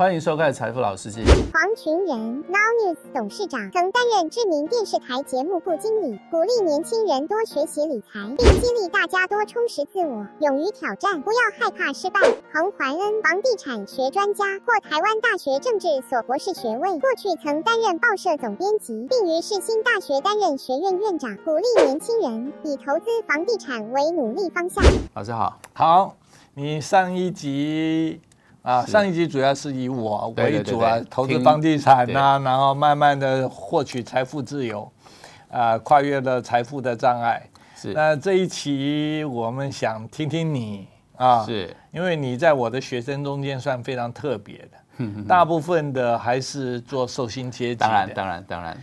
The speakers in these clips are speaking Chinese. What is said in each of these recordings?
欢迎收看《财富老司机》。黄群仁，Now News 董事长，曾担任知名电视台节目部经理，鼓励年轻人多学习理财，并激励大家多充实自我，勇于挑战，不要害怕失败。彭怀恩，房地产学专家，获台湾大学政治所博士学位，过去曾担任报社总编辑，并于世新大学担任学院院长，鼓励年轻人以投资房地产为努力方向。老师好，好，你上一集啊，上一集主要是以我为主啊对对，投资房地产呐、然后慢慢的获取财富自由，啊，跨越了财富的障碍。是。那这一期我们想听听你啊，是。因为你在我的学生中间算非常特别的，大部分的还是做寿星阶级当然的，当然当然，对，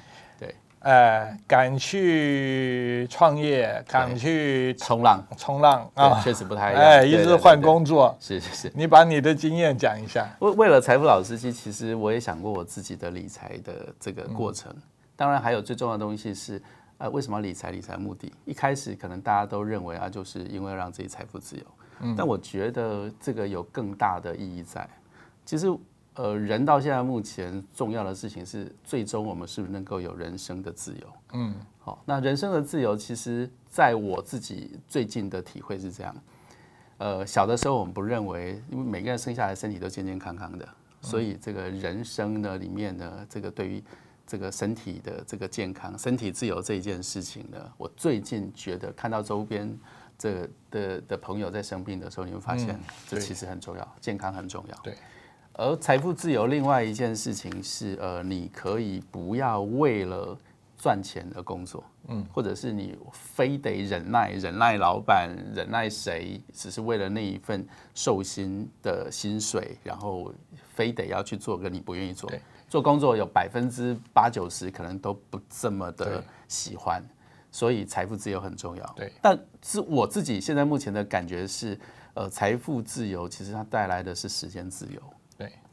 呃，敢去创业，敢去冲浪冲浪啊，确实不太一样，哎，一直换工作。是是是。你把你的经验讲一下。为为了财富老司机，其实我也想过我自己的理财的这个过程。当然，还有最重要的东西是，呃，为什么要理财？理财目的，一开始可能大家都认为啊，就是因为让自己财富自由。但我觉得这个有更大的意义在。其实，呃，人到现在目前重要的事情是，最终我们是不是能够有人生的自由？嗯，好，那人生的自由，其实在我自己最近的体会是这样。呃，小的时候我们不认为，因为每个人生下来身体都健健康康的，所以这个人生呢里面呢，这个对于这个身体的这个健康、身体自由这一件事情呢，我最近觉得看到周边这个的的朋友在生病的时候，你会发现这其实很重要，健康很重要。对。而财富自由，另外一件事情是，呃，你可以不要为了赚钱而工作，嗯，或者是你非得忍耐、忍耐老板、忍耐谁，只是为了那一份寿薪的薪水，然后非得要去做个你不愿意做对。做工作有百分之八九十可能都不这么的喜欢，所以财富自由很重要。对，但是我自己现在目前的感觉是，呃，财富自由其实它带来的是时间自由。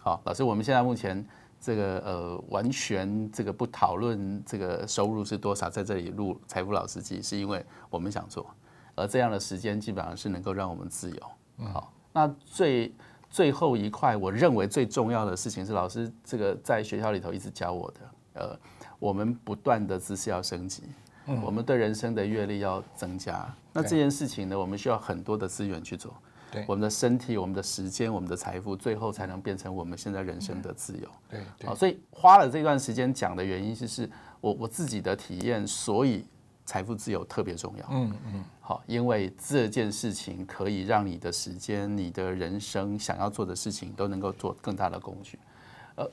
对，好，老师，我们现在目前这个呃完全这个不讨论这个收入是多少，在这里录财富老司机，是因为我们想做，而这样的时间基本上是能够让我们自由。好，那最最后一块，我认为最重要的事情是老师这个在学校里头一直教我的，呃，我们不断的知识要升级。我们对人生的阅历要增加，那这件事情呢，我们需要很多的资源去做。对。我们的身体、我们的时间、我们的财富，最后才能变成我们现在人生的自由。对对。好，所以花了这段时间讲的原因，就是我我自己的体验，所以财富自由特别重要。嗯嗯，好，因为这件事情可以让你的时间、你的人生想要做的事情都能够做更大的工具。呃，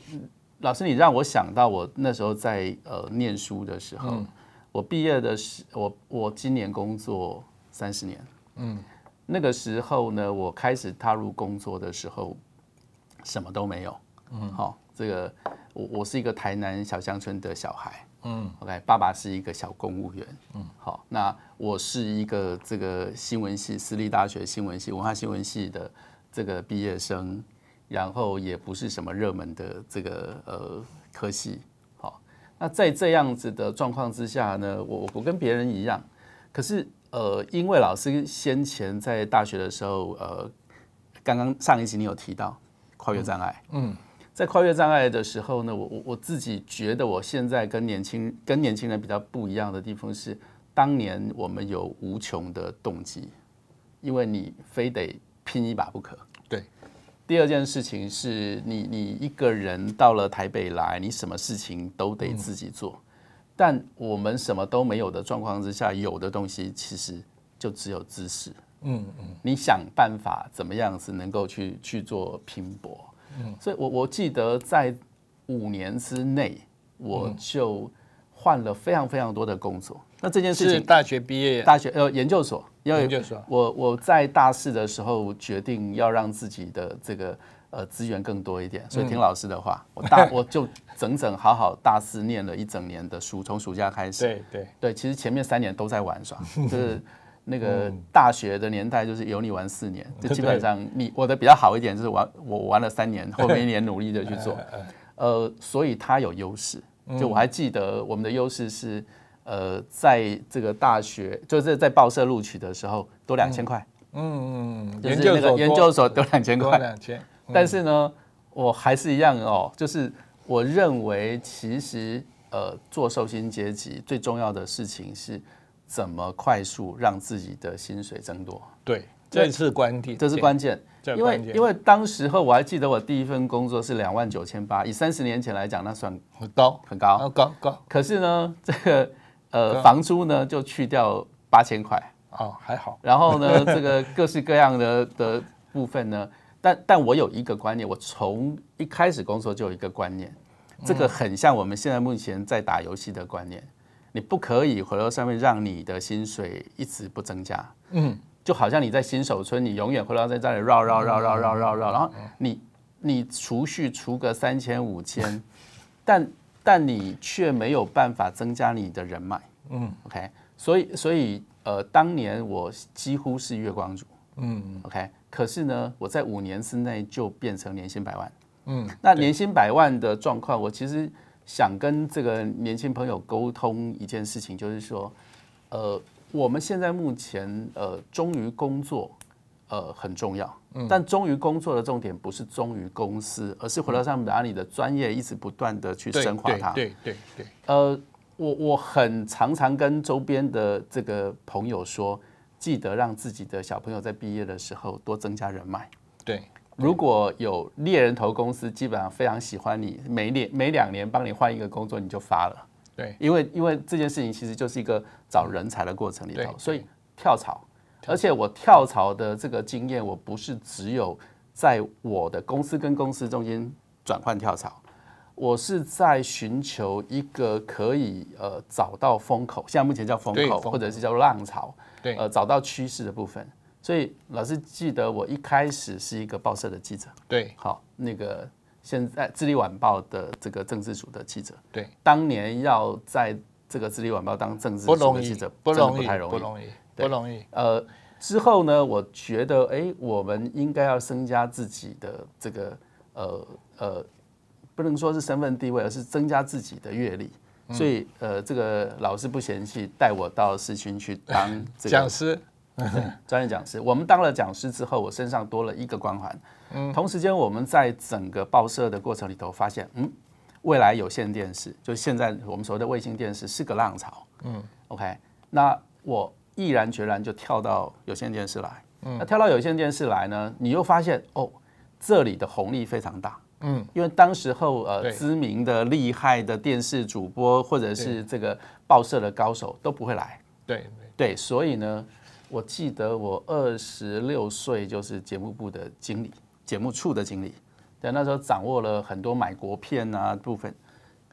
老师，你让我想到我那时候在呃念书的时候，我毕业的时，我我今年工作三十年，嗯，那个时候呢，我开始踏入工作的时候，什么都没有，嗯，好，这个我我是一个台南小乡村的小孩，嗯，OK，爸爸是一个小公务员，嗯，好，那我是一个这个新闻系私立大学新闻系文化新闻系的这个毕业生，然后也不是什么热门的这个呃科系，好，那在这样子的状况之下呢，我我跟别人一样，可是呃，因为老师先前在大学的时候，呃，刚刚上一集你有提到跨越障碍，嗯，在跨越障碍的时候呢，我我我自己觉得我现在跟年轻跟年轻人比较不一样的地方是，当年我们有无穷的动机，因为你非得拼一把不可。对。第二件事情是你你一个人到了台北来，你什么事情都得自己做。但我们什么都没有的状况之下，有的东西其实就只有知识。嗯嗯，你想办法怎么样子能够去去做拼搏。嗯，所以我我记得在五年之内，我就换了非常非常多的工作。那这件事情，是大学毕业，大学呃研究所，因为研究所我我在大四的时候决定要让自己的这个呃资源更多一点，所以听老师的话，我大 我就整整好好大四念了一整年的书，从暑假开始。对对，对，其实前面三年都在玩耍，就是那个大学的年代，就是有你玩四年，就基本上你我的比较好一点，就是玩我玩了三年，后面一年努力的去做，呃，所以它有优势。就我还记得我们的优势是，呃，在这个大学就是在报社录取的时候多两千块，嗯嗯，就是那个研究所多。两千块，多两千，但是呢，我还是一样哦，就是我认为其实呃，做寿星阶级最重要的事情是怎么快速让自己的薪水增多，对，这是关键，这是关键。因为因为当时候我还记得我第一份工作是两万九千八，以三十年前来讲，那算很高，很高。高高高可是呢，这个呃房租呢就去掉八千块，哦，还好，然后呢，这个各式各样的的部分呢，但但我有一个观念，我从一开始工作就有一个观念，这个很像我们现在目前在打游戏的观念，你不可以回到上面让你的薪水一直不增加，嗯，就好像你在新手村，你永远回到在这里绕绕绕绕绕绕绕，然后你你储蓄储个三千五千，但但你却没有办法增加你的人脉，嗯，OK，所以所以呃，当年我几乎是月光族嗯，OK，可是呢，我在五年之内就变成年薪百万。嗯，那年薪百万的状况，我其实想跟这个年轻朋友沟通一件事情，就是说，呃，我们现在目前呃忠于工作，呃很重要，但忠于工作的重点不是忠于公司，而是回到上面把你的专业一直不断的去对深化它。对对对对，呃，我我很常常跟周边的这个朋友说，记得让自己的小朋友在毕业的时候多增加人脉。对。如果有猎人头公司，基本上非常喜欢你，每年每两年帮你换一个工作，你就发了。对。因为因为这件事情其实就是一个找人才的过程里对头，所以跳槽，而且我跳槽的这个经验，我不是只有在我的公司跟公司中间转换跳槽，我是在寻求一个可以呃找到风口，现在目前叫风口，或者是叫浪潮，对呃找到趋势的部分。所以老师记得我一开始是一个报社的记者，对好，那个现在《智利晚报》的这个政治组的记者，对，当年要在这个《智利晚报》当政治组的记者，，不容易，不太容易。不容易，对不容易，呃，之后呢，我觉得，哎，我们应该要增加自己的这个呃呃，不能说是身份地位，而是增加自己的阅历。嗯所以，呃，这个老师不嫌弃，带我到市区去当 这个讲师，专业讲师。我们当了讲师之后，我身上多了一个光环。嗯，同时间我们在整个报社的过程里头发现，嗯，未来有线电视，就是现在我们所谓的卫星电视是个浪潮。嗯，OK，那我毅然决然就跳到有线电视来。嗯，那跳到有线电视来呢，你又发现哦，这里的红利非常大。嗯，因为当时候呃知名的厉害的电视主播或者是这个报社的高手都不会来。对对对，所以呢，我记得我二十六岁就是节目部的经理，节目处的经理。对，那时候掌握了很多买国片啊部分。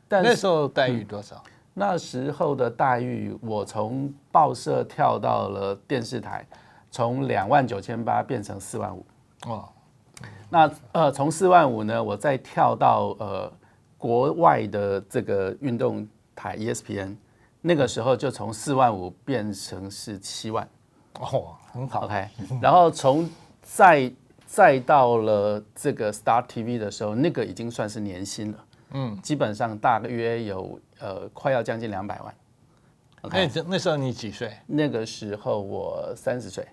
但那时候待遇多少？那时候的待遇，我从报社跳到了电视台，从两万九千八变成四万五。哦，那呃，从四万五呢，我再跳到呃国外的这个运动台 E ESPN，那个时候就从四万五变成是七万。哦，很好，OK，然后从再再到了这个 Star TV 的时候，那个已经算是年薪了，嗯，基本上大约有呃快要将近两百万。那 OK，那那时候你几岁？那个时候我三十岁，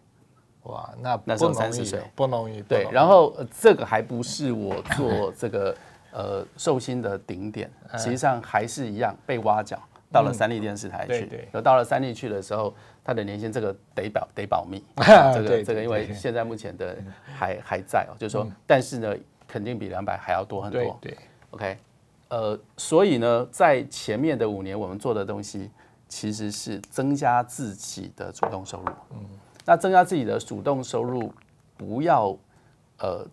哇，那那时候不容易30岁不容易。对然后、呃这个还不是我做 这个呃寿星的顶点，哎实际上还是一样被挖角。到了三立电视台去嗯对到了三立去的时候，他的年薪这个得保得保密，这个这个因为现在目前的还还在哦，就是说，但是呢，肯定比两百还要多很多。对对 OK，呃，所以呢，在前面的五年，我们做的东西其实是增加自己的主动收入。嗯，那增加自己的主动收入，不要呃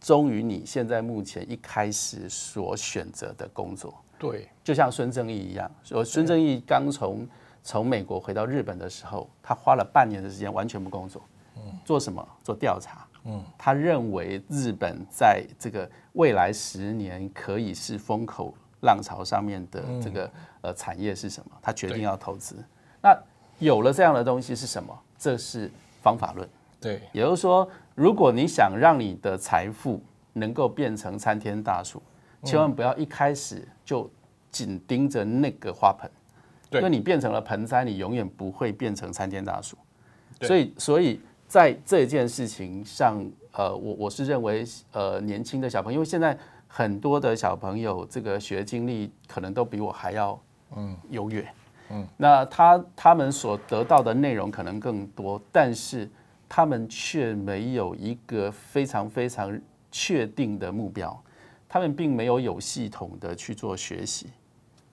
忠于你现在目前一开始所选择的工作。对就像孙正义一样，我孙正义刚从从美国回到日本的时候，他花了半年的时间完全不工作，嗯做什么？做调查。嗯，他认为日本在这个未来十年可以是风口浪潮上面的这个呃产业是什么？他决定要投资。那有了这样的东西是什么？这是方法论。对。也就是说，如果你想让你的财富能够变成参天大树，千万不要一开始就紧盯着那个花盆，对。因为你变成了盆栽，你永远不会变成参天大树。所以，所以在这件事情上，呃，我我是认为，呃，年轻的小朋友，因为现在很多的小朋友这个学经历可能都比我还要嗯。优越，嗯，那他他们所得到的内容可能更多，但是他们却没有一个非常非常确定的目标，他们并没有有系统的去做学习。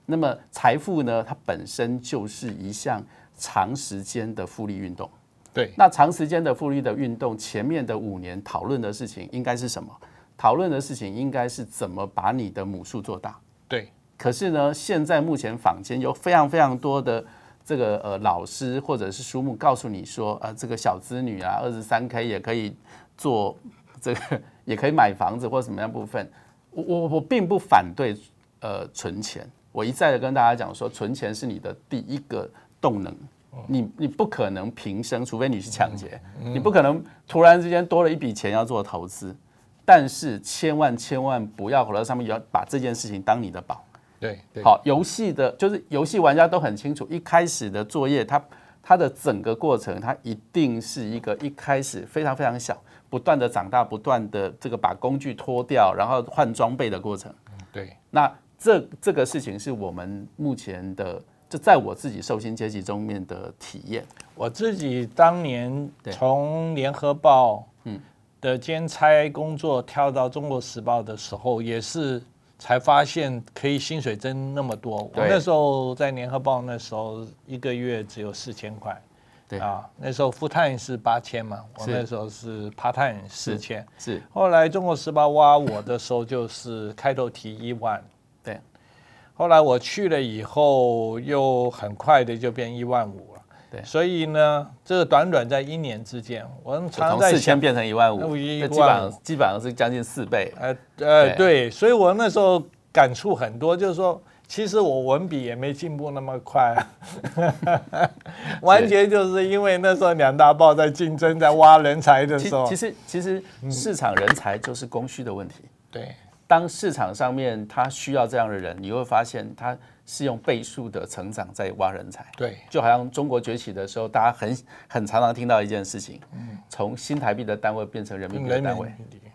那么财富呢？它本身就是一项长时间的复利运动。对，那长时间的复利的运动，前面的五年讨论的事情应该是什么？讨论的事情应该是怎么把你的母数做大。对。可是呢，现在目前坊间有非常非常多的这个呃老师或者是书目告诉你说，呃，这个小资女啊，二十三 K 也可以做这个，也可以买房子或什么样部分。我我我并不反对呃存钱。我一再的跟大家讲说，存钱是你的第一个动能，你你不可能平生，除非你是抢劫，你不可能突然之间多了一笔钱要做投资，但是千万千万不要回到上面要把这件事情当你的宝。对，好，游戏的就是游戏玩家都很清楚，一开始的作业，它它的整个过程，它一定是一个一开始非常非常小，不断的长大，不断的这个把工具脱掉，然后换装备的过程。对，那。这这个事情是我们目前的，就在我自己受薪阶级中面的体验。我自己当年从联合报嗯的兼差工作跳到中国时报的时候，也是才发现可以薪水增那么多。我那时候在联合报那时候一个月只有四千块，对啊，那时候 full time 是八千嘛，我那时候是 part time 四千，是。后来中国时报挖我的时候，就是开头提一万。对，后来我去了以后，又很快的就变一万五了。对，所以呢，这个短短在一年之间，我们常在四千变成一万五，基本上基本上是将近四倍。呃呃，对，所以我那时候感触很多，就是说，其实我文笔也没进步那么快，完全就是因为那时候两大报在竞争，在挖人才的时候，其实其实市场人才就是供需的问题。对。当市场上面他需要这样的人，你会发现他是用倍数的成长在挖人才。对，就好像中国崛起的时候，大家很很常常听到一件事情，从新台币的单位变成人民币的单位，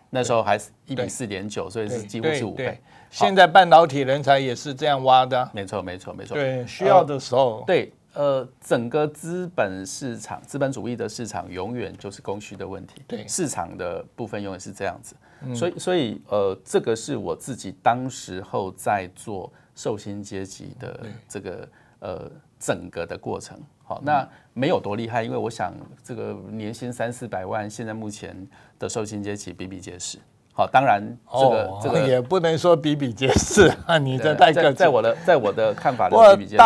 那时候还是一比四点九，所以是几乎是五倍。现在半导体人才也是这样挖的。没错，没错，没错。对，需要的时候。对，呃，整个资本市场、资本主义的市场永远就是供需的问题。对，市场的部分永远是这样子。所以，所以，呃，这个是我自己当时候在做寿星阶级的这个呃整个的过程。好，那没有多厉害，因为我想这个年薪三四百万，现在目前的寿星阶级比比皆是。好，当然这个这个也不能说比比皆是啊，你的在在我的在我的看法的比比皆是。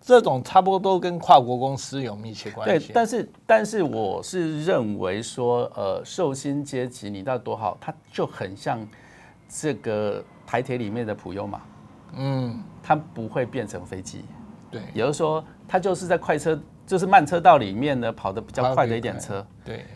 这种差不多都跟跨国公司有密切关系。对，但是但是我是认为说，呃，寿星阶级你到多好，它就很像这个台铁里面的普悠玛，嗯，它不会变成飞机。对，也就是说，它就是在快车，就是慢车道里面呢跑得比较快的一点车。对，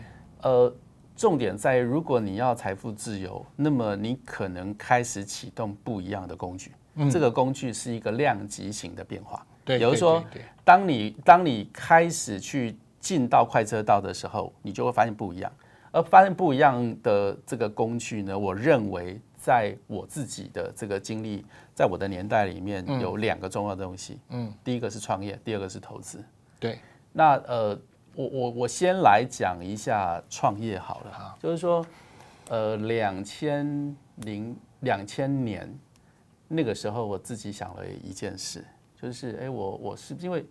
呃，重点在如果你要财富自由，那么你可能开始启动不一样的工具。这个工具是一个量级型的变化。对，比如说，当你当你开始去进到快车道的时候，你就会发现不一样。而发现不一样的这个工具呢，我认为在我自己的这个经历，在我的年代里面有两个重要的东西。嗯，第一个是创业，第二个是投资。对，那呃，我我我先来讲一下创业好了。就是说，呃，两千零两千年那个时候，我自己想了一件事。就是哎，我我是因为，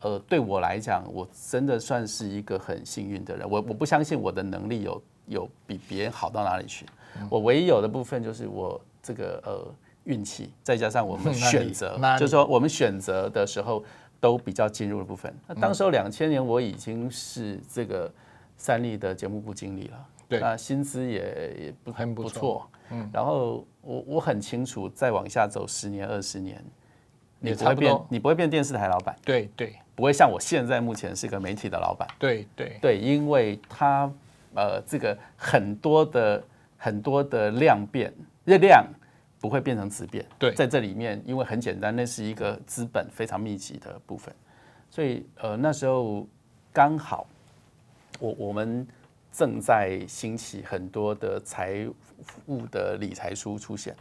呃，对我来讲，我真的算是一个很幸运的人。我我不相信我的能力有有比别人好到哪里去。我唯一有的部分就是我这个呃运气，再加上我们 选择，就是说我们选择的时候都比较进入的部分。那当时候两千年，我已经是这个三立的节目部经理了，对，那薪资也也不很不错。嗯，然后我我很清楚，再往下走十年二十年。你不会变，你不会变电视台老板，对对，不会像我现在目前是个媒体的老板，对对。对，因为他呃这个很多的很多的量变，热量不会变成质变，对，在这里面，因为很简单，那是一个资本非常密集的部分，所以呃那时候刚好我我们正在兴起很多的财务的理财书出现。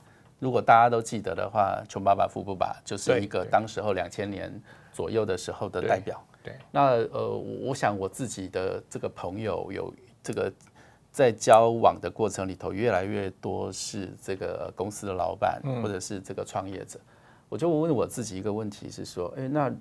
如果大家都记得的话，《穷爸爸富爸爸》就是一个当时候两千年左右的时候的代表。对，那呃，我想我自己的这个朋友有这个在交往的过程里头，越来越多是这个公司的老板或者是这个创业者。我就问我自己一个问题是说，哎，那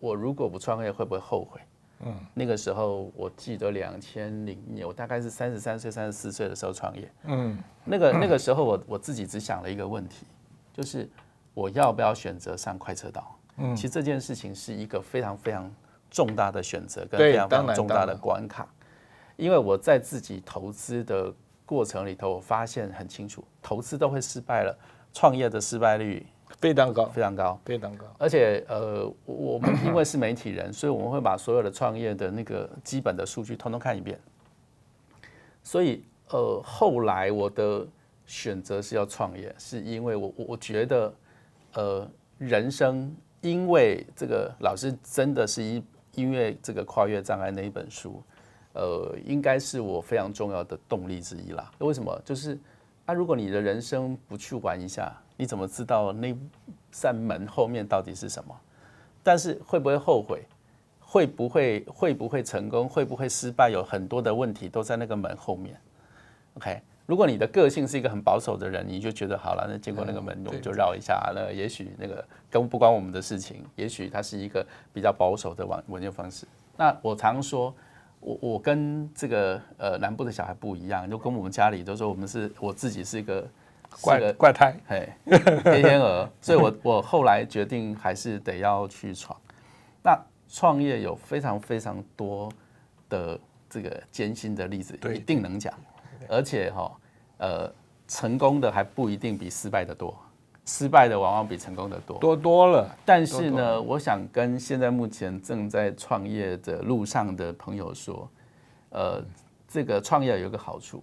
我如果不创业，会不会后悔？嗯，那个时候我记得两千零年，我大概是三十三岁、三十四岁的时候创业。嗯，那个那个时候我我自己只想了一个问题，就是我要不要选择上快车道？嗯，其实这件事情是一个非常非常重大的选择，跟非常非常重大的关卡。因为我在自己投资的过程里头，我发现很清楚，投资都会失败了，创业的失败率。非常高，非常高，非常高。而且，呃，我们因为是媒体人，所以我们会把所有的创业的那个基本的数据通通看一遍。所以，呃，后来我的选择是要创业，是因为我我我觉得，呃，人生因为这个老师真的是一因为这个跨越障碍那一本书，呃，应该是我非常重要的动力之一啦。为什么？就是啊，如果你的人生不去玩一下。你怎么知道那扇门后面到底是什么？但是会不会后悔？会不会会不会成功？会不会失败？有很多的问题都在那个门后面。OK，如果你的个性是一个很保守的人，你就觉得好了，那经过那个门我们就绕一下。那也许那个跟不关我们的事情，也许它是一个比较保守的网文件方式。那我常说，我我跟这个呃南部的小孩不一样，就跟我们家里都说我们是我自己是一个。怪怪胎，嘿，黑天鹅，所以我我后来决定还是得要去闯。那创业有非常非常多的这个艰辛的例子，一定能讲。而且哈，呃，成功的还不一定比失败的多，失败的往往比成功的多，多多了。但是呢，我想跟现在目前正在创业的路上的朋友说，呃，这个创业有个好处。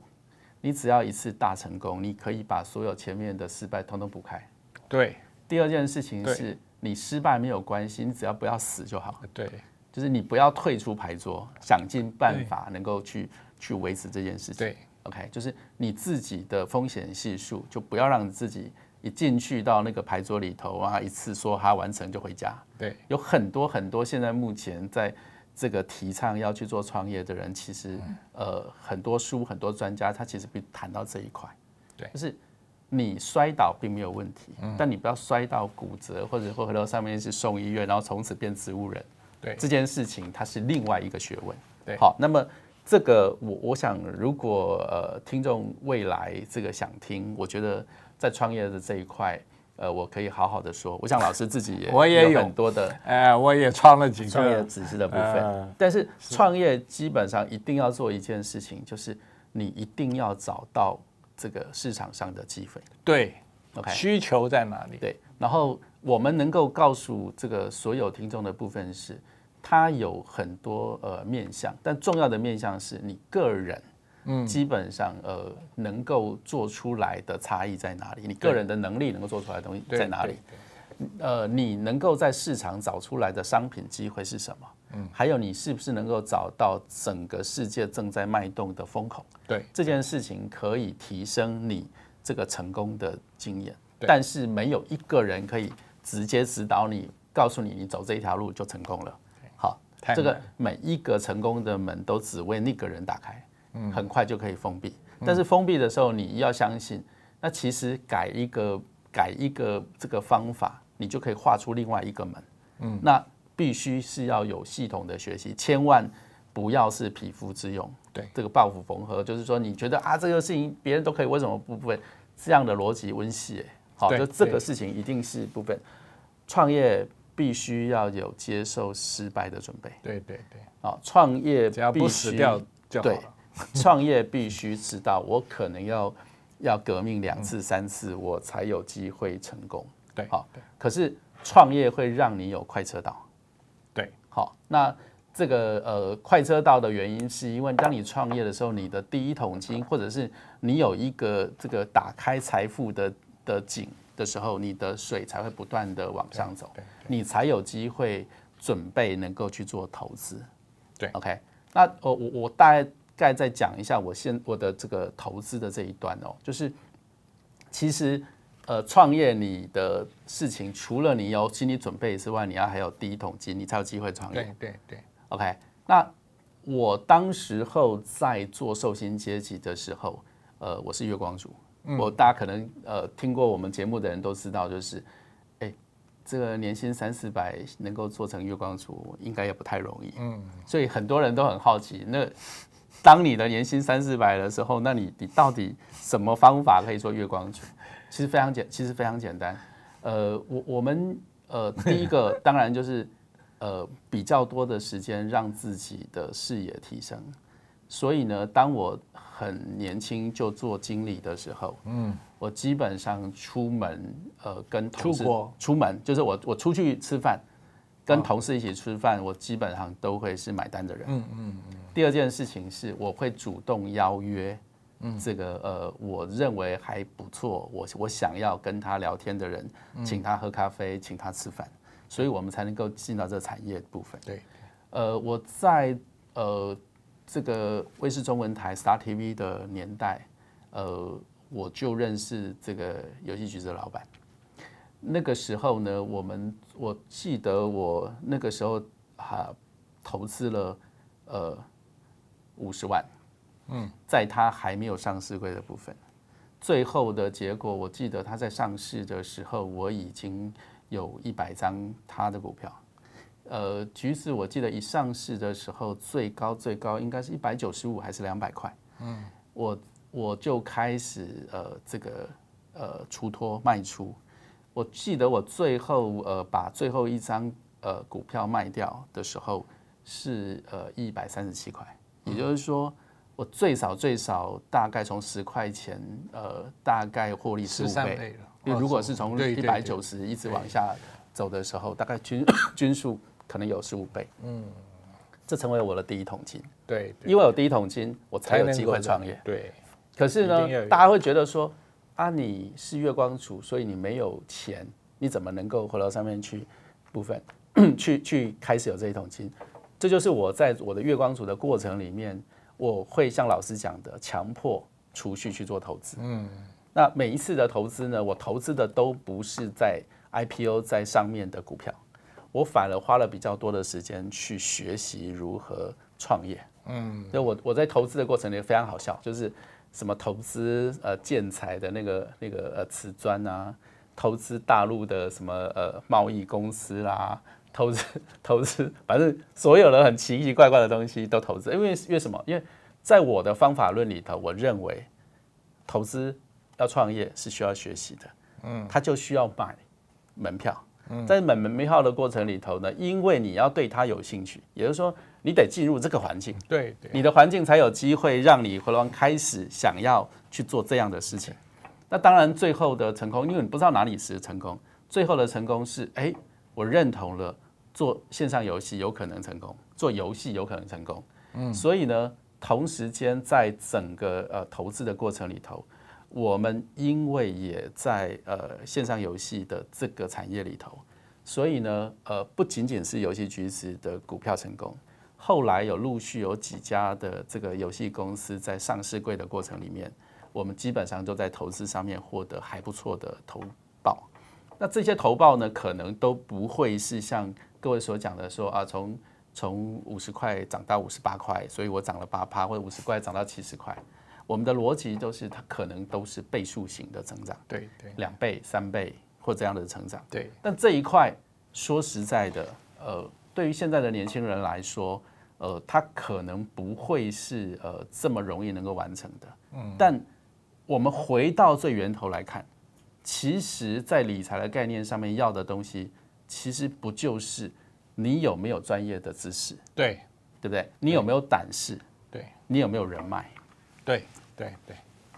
你只要一次大成功，你可以把所有前面的失败通通补开。对。第二件事情是你失败没有关系，你只要不要死就好。对。就是你不要退出牌桌，想尽办法能够去去维持这件事情。对。OK，就是你自己的风险系数，就不要让自己一进去到那个牌桌里头啊，一次说他完成就回家。对。有很多很多现在目前在。这个提倡要去做创业的人，其实呃很多书很多专家他其实不谈到这一块，对，就是你摔倒并没有问题，但你不要摔到骨折或者或回到上面是送医院，然后从此变植物人，对，这件事情它是另外一个学问，对，好，那么这个我我想如果呃听众未来这个想听，我觉得在创业的这一块。呃，我可以好好的说，我想老师自己也我也有很多的，哎，我也创了几个创业知识的部分。但是创业基本上一定要做一件事情，就是你一定要找到这个市场上的机会。对，OK，需求在哪里？对，然后我们能够告诉这个所有听众的部分是，它有很多呃面向，但重要的面向是你个人。嗯，基本上呃，能够做出来的差异在哪里？你个人的能力能够做出来的东西在哪里？呃，你能够在市场找出来的商品机会是什么？嗯，还有你是不是能够找到整个世界正在脉动的风口？对，这件事情可以提升你这个成功的经验，但是没有一个人可以直接指导你，告诉你你走这一条路就成功了。好，这个每一个成功的门都只为那个人打开。很快就可以封闭，但是封闭的时候你要相信，那其实改一个改一个这个方法，你就可以画出另外一个门。嗯，那必须是要有系统的学习，千万不要是匹夫之勇。对，这个抱斧缝合，就是说你觉得啊这个事情别人都可以，为什么不会？这样的逻辑温习，好，就这个事情一定是部分。创业必须要有接受失败的准备。对对对，啊，创业只要不死掉就好了。创业必须知道，我可能要要革命两次三次，我才有机会成功。对，好。可是创业会让你有快车道。对，好。那这个呃快车道的原因，是因为当你创业的时候，你的第一桶金，或者是你有一个这个打开财富的的井的时候，你的水才会不断的往上走，你才有机会准备能够去做投资。对，OK。那我我我大概。概再讲一下我现我的这个投资的这一段哦，就是其实呃创业你的事情，除了你有心理准备之外，你要还有第一桶金，你才有机会创业。对对对，OK。那我当时候在做寿星阶级的时候，呃，我是月光族。我大家可能呃听过我们节目的人都知道，就是，哎，这个年薪三四百能够做成月光族，应该也不太容易。嗯，所以很多人都很好奇，那当你的年薪三四百的时候，那你你到底什么方法可以做月光族？其实非常简，其实非常简单。呃，我我们呃第一个当然就是呃比较多的时间让自己的视野提升。所以呢，当我很年轻就做经理的时候，嗯，我基本上出门，呃，跟同事出门，就是我我出去吃饭，跟同事一起吃饭，我基本上都会是买单的人。嗯嗯嗯。第二件事情是，我会主动邀约，嗯，这个呃，我认为还不错，我我想要跟他聊天的人，请他喝咖啡，请他吃饭，所以我们才能够进到这产业部分。对，呃，我在呃。这个卫视中文台 Star TV 的年代，呃，我就认识这个游戏局的老板。那个时候呢，我们我记得我那个时候哈投资了呃五十万，嗯，在他还没有上市柜的部分，最后的结果，我记得他在上市的时候，我已经有一百张他的股票。呃，橘子我记得一上市的时候，最高最高应该是一百九十五还是两百块？嗯，我我就开始呃这个呃出脱卖出。我记得我最后呃把最后一张呃股票卖掉的时候是呃一百三十七块，也就是说我最少最少大概从十块钱呃大概获利十五倍。因为如果是从一百九十一直往下走的时候，大概均 均数。可能有十五倍，嗯，这成为我的第一桶金，对，因为有第一桶金，我才有机会创业，对。可是呢，大家会觉得说，啊，你是月光族，所以你没有钱，你怎么能够回到上面去部分，去去开始有这一桶金？这就是我在我的月光族的过程里面，我会像老师讲的，强迫储蓄去做投资，嗯。那每一次的投资呢，我投资的都不是在 IPO 在上面的股票。我反而花了比较多的时间去学习如何创业。嗯，就我我在投资的过程里非常好笑，就是什么投资呃建材的那个那个呃瓷砖啊，投资大陆的什么呃贸易公司啦，投资 投资，反正所有的很奇奇怪怪的东西都投资。因为因为什么？因为在我的方法论里头，我认为投资要创业是需要学习的。嗯，他就需要买门票。在买门票的过程里头呢，因为你要对它有兴趣，也就是说，你得进入这个环境，对，你的环境才有机会让你回来开始想要去做这样的事情。那当然，最后的成功，因为你不知道哪里是成功，最后的成功是，哎，我认同了做线上游戏有可能成功，做游戏有可能成功。嗯，所以呢，同时间在整个呃投资的过程里头。我们因为也在呃线上游戏的这个产业里头，所以呢，呃，不仅仅是游戏橘子的股票成功，后来有陆续有几家的这个游戏公司在上市柜的过程里面，我们基本上都在投资上面获得还不错的投报。那这些投报呢，可能都不会是像各位所讲的说啊，从从五十块涨到五十八块，所以我涨了八趴，或者五十块涨到七十块。我们的逻辑都是，它可能都是倍数型的成长，对对，两倍、三倍或这样的成长，对。但这一块说实在的，呃，对于现在的年轻人来说，呃，他可能不会是呃这么容易能够完成的。嗯。但我们回到最源头来看，其实，在理财的概念上面要的东西，其实不就是你有没有专业的知识？对，对不对？你有没有胆识？对，你有没有人脉？对。对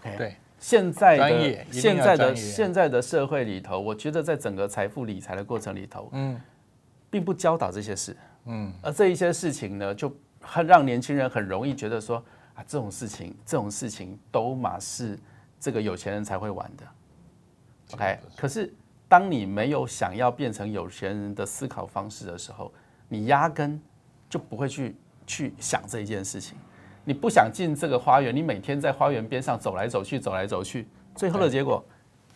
对对，现在的现在的现在的社会里头，我觉得在整个财富理财的过程里头，嗯，并不教导这些事，嗯，而这一些事情呢，就很让年轻人很容易觉得说啊，这种事情这种事情都嘛是这个有钱人才会玩的，OK。可是当你没有想要变成有钱人的思考方式的时候，你压根就不会去去想这一件事情。你不想进这个花园，你每天在花园边上走来走去，走来走去，最后的结果，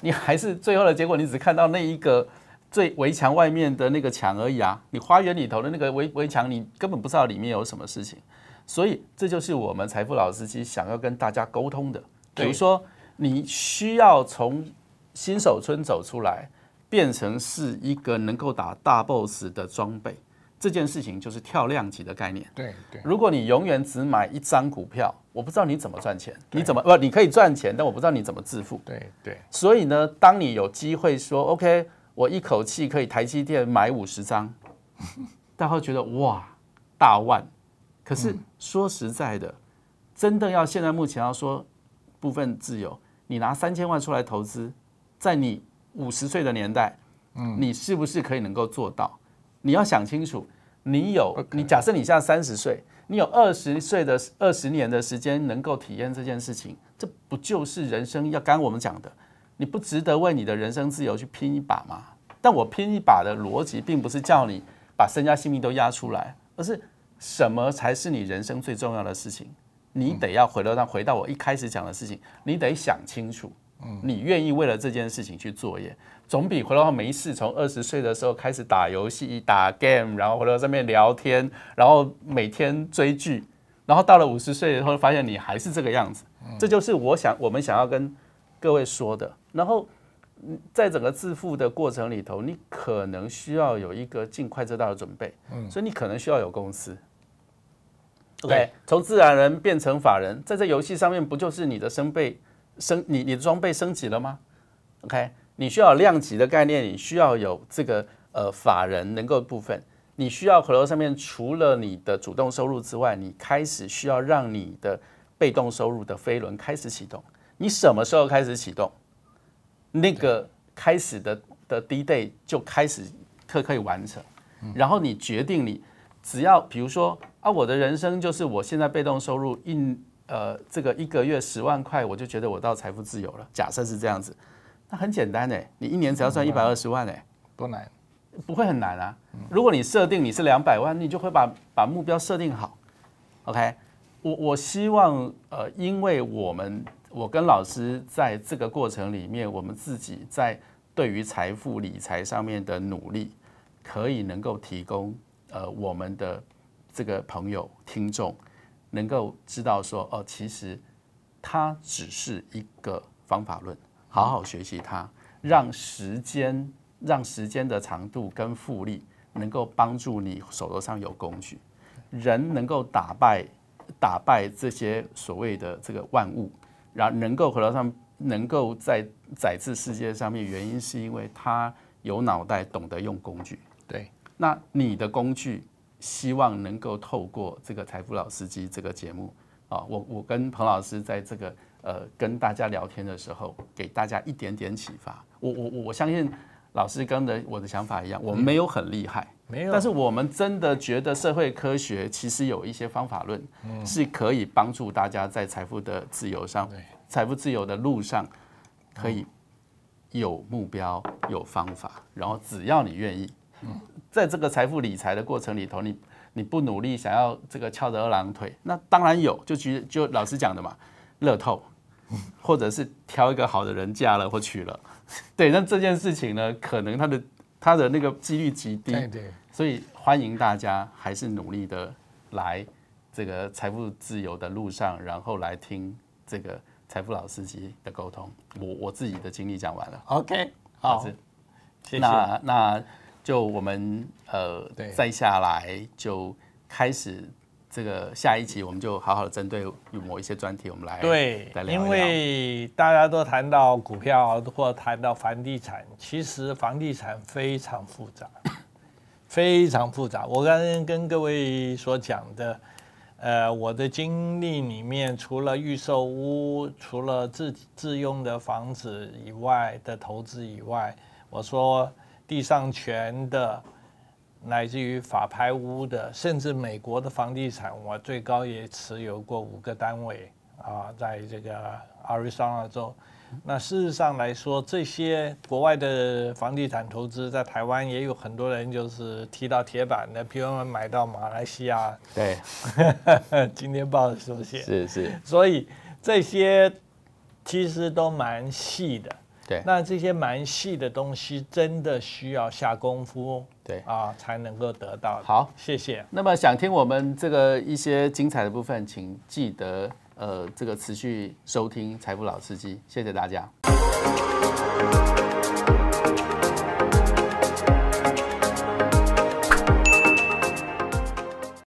你还是最后的结果，你只看到那一个最围墙外面的那个墙而已啊！你花园里头的那个围围墙，你根本不知道里面有什么事情。所以这就是我们财富老司机想要跟大家沟通的。比如说，你需要从新手村走出来，变成是一个能够打大 boss 的装备。这件事情就是跳量级的概念。对对，如果你永远只买一张股票，我不知道你怎么赚钱，你怎么不？你可以赚钱，但我不知道你怎么致富。对对。所以呢，当你有机会说 “OK”，我一口气可以台积电买五十张，大家会觉得哇，大万。可是说实在的，真的要现在目前要说部分自由，你拿三千万出来投资，在你五十岁的年代，嗯，你是不是可以能够做到？你要想清楚，你有你假设你现在三十岁，你有二十岁的二十年的时间能够体验这件事情，这不就是人生要刚我们讲的，你不值得为你的人生自由去拼一把吗？但我拼一把的逻辑，并不是叫你把身家性命都压出来，而是什么才是你人生最重要的事情？你得要回到那回到我一开始讲的事情，你得想清楚，你愿意为了这件事情去作业。总比回到没事，从二十岁的时候开始打游戏、打 game，然后回到上面聊天，然后每天追剧，然后到了五十岁以后，发现你还是这个样子。这就是我想我们想要跟各位说的。然后，在整个致富的过程里头，你可能需要有一个尽快知道的准备。所以你可能需要有公司。OK，从自然人变成法人，在这游戏上面不就是你的升备升你你的装备升级了吗？OK。你需要量级的概念，你需要有这个呃法人能够部分，你需要回头上面除了你的主动收入之外，你开始需要让你的被动收入的飞轮开始启动。你什么时候开始启动？那个开始的的 D day 就开始可可以完成，然后你决定你只要比如说啊，我的人生就是我现在被动收入一呃这个一个月十万块，我就觉得我到财富自由了。假设是这样子。那很简单哎，你一年只要赚一百二十万哎，不难，不会很难啊。如果你设定你是两百万，你就会把把目标设定好。OK，我我希望呃，因为我们我跟老师在这个过程里面，我们自己在对于财富理财上面的努力，可以能够提供呃我们的这个朋友听众能够知道说哦，其实它只是一个方法论。好好学习它，让时间让时间的长度跟复利能够帮助你手头上有工具，人能够打败打败这些所谓的这个万物，然后能够回到上能够在载至世界上面，原因是因为他有脑袋，懂得用工具。对，那你的工具希望能够透过这个财富老司机这个节目啊，我我跟彭老师在这个。呃，跟大家聊天的时候，给大家一点点启发。我我我相信老师跟的我的想法一样，我们没有很厉害，没有，但是我们真的觉得社会科学其实有一些方法论，是可以帮助大家在财富的自由上，财富自由的路上，可以有目标、有方法。然后只要你愿意，在这个财富理财的过程里头，你你不努力，想要这个翘着二郎腿，那当然有，就其实就老师讲的嘛。乐透，或者是挑一个好的人嫁了或娶了，对，那这件事情呢，可能他的他的那个几率极低，对，所以欢迎大家还是努力的来这个财富自由的路上，然后来听这个财富老司机的沟通。我我自己的经历讲完了，OK，好，谢谢。那那就我们呃再下来就开始。这个下一期我们就好好的针对某一些专题，我们来对，因为大家都谈到股票或谈到房地产，其实房地产非常复杂，非常复杂。我刚刚跟各位所讲的，呃，我的经历里面，除了预售屋、除了自自用的房子以外的投资以外，我说地上权的。乃至于法拍屋的，甚至美国的房地产，我最高也持有过五个单位。啊，在这个阿瑞桑那州。那事实上来说，这些国外的房地产投资在台湾也有很多人就是踢到铁板的，譬如买到马来西亚。对，今天报的书写是是，所以这些其实都蛮细的。对，那这些蛮细的东西真的需要下功夫，对啊，才能够得到。好，谢谢。那么想听我们这个一些精彩的部分，请记得呃这个持续收听财富老司机，谢谢大家。